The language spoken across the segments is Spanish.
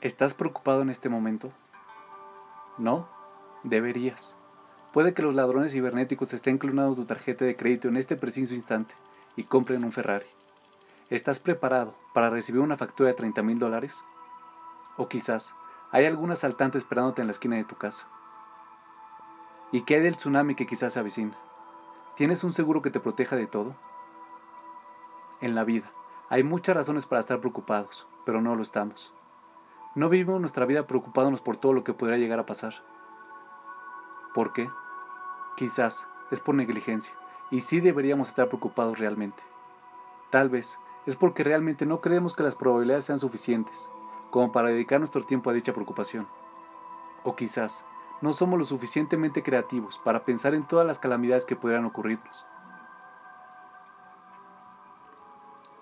¿Estás preocupado en este momento? No, deberías. Puede que los ladrones cibernéticos estén clonando tu tarjeta de crédito en este preciso instante y compren un Ferrari. ¿Estás preparado para recibir una factura de 30 mil dólares? O quizás hay algún asaltante esperándote en la esquina de tu casa. ¿Y qué hay del tsunami que quizás se avecina? ¿Tienes un seguro que te proteja de todo? En la vida hay muchas razones para estar preocupados, pero no lo estamos. No vivimos nuestra vida preocupándonos por todo lo que podría llegar a pasar. ¿Por qué? Quizás es por negligencia, y sí deberíamos estar preocupados realmente. Tal vez es porque realmente no creemos que las probabilidades sean suficientes como para dedicar nuestro tiempo a dicha preocupación. O quizás no somos lo suficientemente creativos para pensar en todas las calamidades que pudieran ocurrirnos.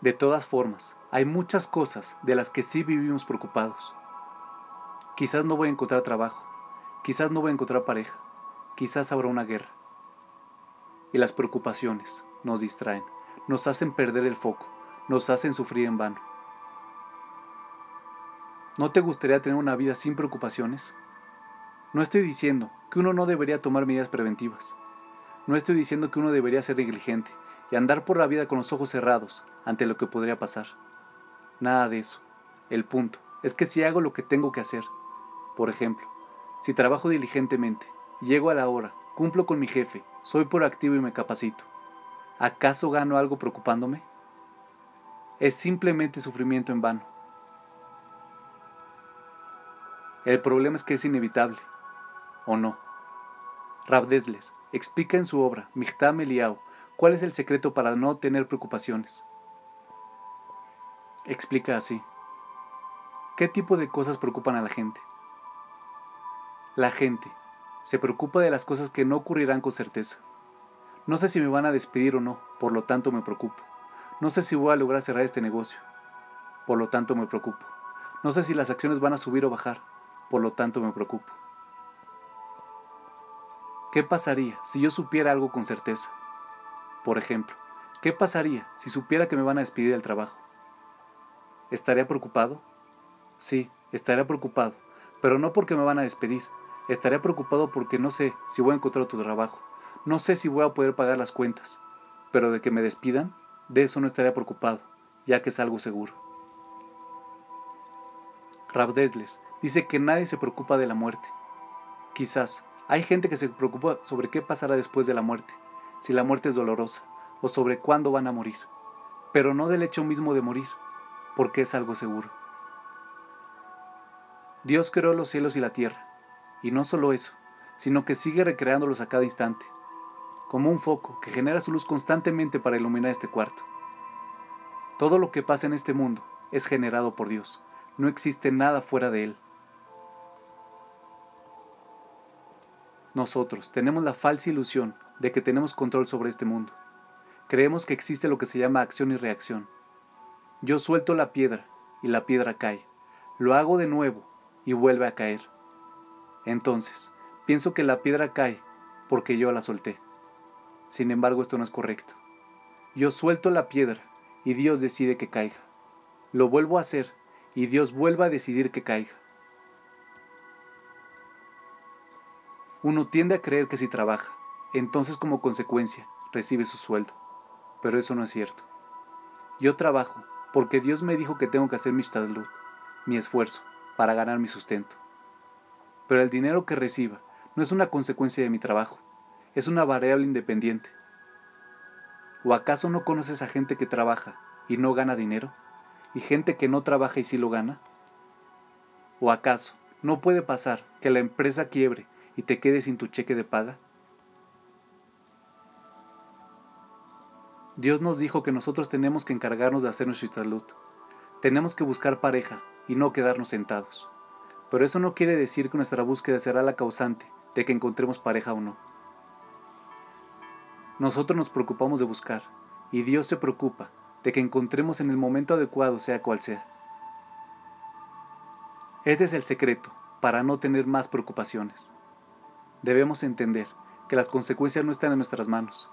De todas formas, hay muchas cosas de las que sí vivimos preocupados. Quizás no voy a encontrar trabajo, quizás no voy a encontrar pareja, quizás habrá una guerra. Y las preocupaciones nos distraen, nos hacen perder el foco, nos hacen sufrir en vano. ¿No te gustaría tener una vida sin preocupaciones? No estoy diciendo que uno no debería tomar medidas preventivas. No estoy diciendo que uno debería ser negligente y andar por la vida con los ojos cerrados ante lo que podría pasar. Nada de eso. El punto es que si hago lo que tengo que hacer, por ejemplo, si trabajo diligentemente, llego a la hora, cumplo con mi jefe, soy proactivo y me capacito, ¿acaso gano algo preocupándome? Es simplemente sufrimiento en vano. El problema es que es inevitable, ¿o no? Rab Desler explica en su obra Michtam Eliau cuál es el secreto para no tener preocupaciones. Explica así. ¿Qué tipo de cosas preocupan a la gente? La gente se preocupa de las cosas que no ocurrirán con certeza. No sé si me van a despedir o no, por lo tanto me preocupo. No sé si voy a lograr cerrar este negocio, por lo tanto me preocupo. No sé si las acciones van a subir o bajar, por lo tanto me preocupo. ¿Qué pasaría si yo supiera algo con certeza? Por ejemplo, ¿qué pasaría si supiera que me van a despedir del trabajo? ¿Estaría preocupado? Sí, estaría preocupado, pero no porque me van a despedir, Estaría preocupado porque no sé si voy a encontrar otro trabajo. No sé si voy a poder pagar las cuentas. Pero de que me despidan, de eso no estaría preocupado, ya que es algo seguro. Rab Desler dice que nadie se preocupa de la muerte. Quizás hay gente que se preocupa sobre qué pasará después de la muerte, si la muerte es dolorosa, o sobre cuándo van a morir, pero no del hecho mismo de morir, porque es algo seguro. Dios creó los cielos y la tierra, y no solo eso, sino que sigue recreándolos a cada instante, como un foco que genera su luz constantemente para iluminar este cuarto. Todo lo que pasa en este mundo es generado por Dios, no existe nada fuera de Él. Nosotros tenemos la falsa ilusión de que tenemos control sobre este mundo. Creemos que existe lo que se llama acción y reacción. Yo suelto la piedra y la piedra cae. Lo hago de nuevo y vuelve a caer. Entonces, pienso que la piedra cae porque yo la solté. Sin embargo, esto no es correcto. Yo suelto la piedra y Dios decide que caiga. Lo vuelvo a hacer y Dios vuelve a decidir que caiga. Uno tiende a creer que si trabaja, entonces como consecuencia recibe su sueldo. Pero eso no es cierto. Yo trabajo porque Dios me dijo que tengo que hacer mi shtadlut, mi esfuerzo, para ganar mi sustento pero el dinero que reciba no es una consecuencia de mi trabajo, es una variable independiente. ¿O acaso no conoces a gente que trabaja y no gana dinero? ¿Y gente que no trabaja y sí lo gana? ¿O acaso no puede pasar que la empresa quiebre y te quedes sin tu cheque de paga? Dios nos dijo que nosotros tenemos que encargarnos de hacer nuestra salud. Tenemos que buscar pareja y no quedarnos sentados. Pero eso no quiere decir que nuestra búsqueda será la causante de que encontremos pareja o no. Nosotros nos preocupamos de buscar, y Dios se preocupa de que encontremos en el momento adecuado sea cual sea. Este es el secreto para no tener más preocupaciones. Debemos entender que las consecuencias no están en nuestras manos,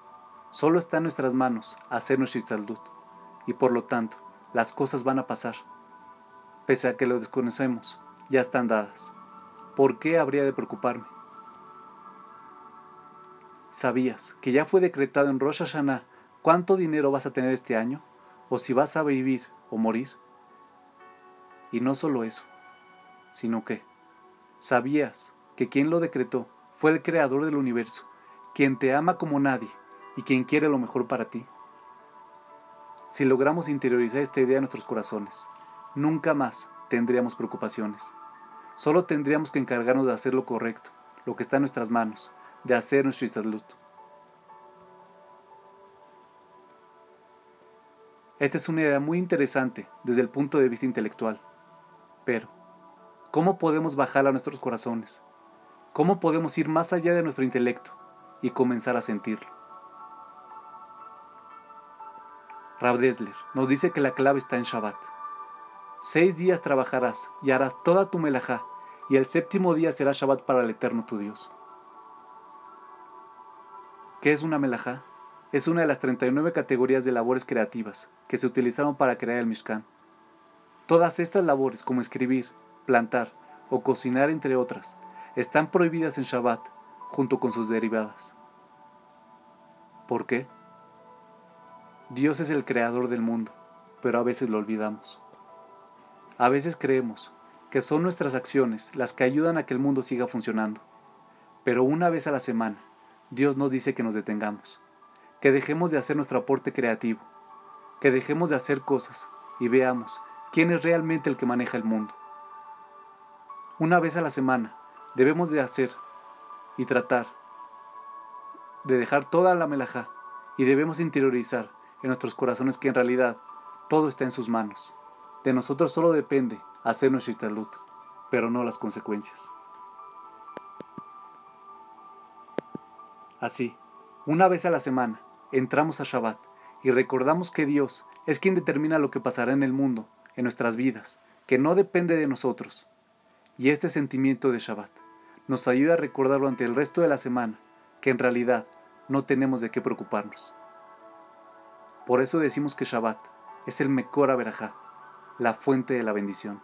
solo está en nuestras manos hacer nuestra istaldud, y por lo tanto, las cosas van a pasar. Pese a que lo desconocemos, ya están dadas. ¿Por qué habría de preocuparme? ¿Sabías que ya fue decretado en Rosh Hashanah cuánto dinero vas a tener este año? ¿O si vas a vivir o morir? Y no solo eso, sino que, ¿sabías que quien lo decretó fue el creador del universo, quien te ama como nadie y quien quiere lo mejor para ti? Si logramos interiorizar esta idea en nuestros corazones, nunca más tendríamos preocupaciones. Solo tendríamos que encargarnos de hacer lo correcto, lo que está en nuestras manos, de hacer nuestro salud. Esta es una idea muy interesante desde el punto de vista intelectual. Pero, ¿cómo podemos bajar a nuestros corazones? ¿Cómo podemos ir más allá de nuestro intelecto y comenzar a sentirlo? Rab Desler nos dice que la clave está en Shabbat. Seis días trabajarás y harás toda tu melajá, y el séptimo día será Shabbat para el Eterno tu Dios. ¿Qué es una melajá? Es una de las 39 categorías de labores creativas que se utilizaron para crear el Mishkan. Todas estas labores, como escribir, plantar o cocinar, entre otras, están prohibidas en Shabbat junto con sus derivadas. ¿Por qué? Dios es el creador del mundo, pero a veces lo olvidamos. A veces creemos que son nuestras acciones las que ayudan a que el mundo siga funcionando. Pero una vez a la semana, Dios nos dice que nos detengamos, que dejemos de hacer nuestro aporte creativo, que dejemos de hacer cosas y veamos quién es realmente el que maneja el mundo. Una vez a la semana debemos de hacer y tratar de dejar toda la melajá y debemos interiorizar en nuestros corazones que en realidad todo está en sus manos. De nosotros solo depende hacer nuestro salud, pero no las consecuencias. Así, una vez a la semana, entramos a Shabbat y recordamos que Dios es quien determina lo que pasará en el mundo, en nuestras vidas, que no depende de nosotros. Y este sentimiento de Shabbat nos ayuda a recordar durante el resto de la semana que en realidad no tenemos de qué preocuparnos. Por eso decimos que Shabbat es el Mekor Averajá, la fuente de la bendición.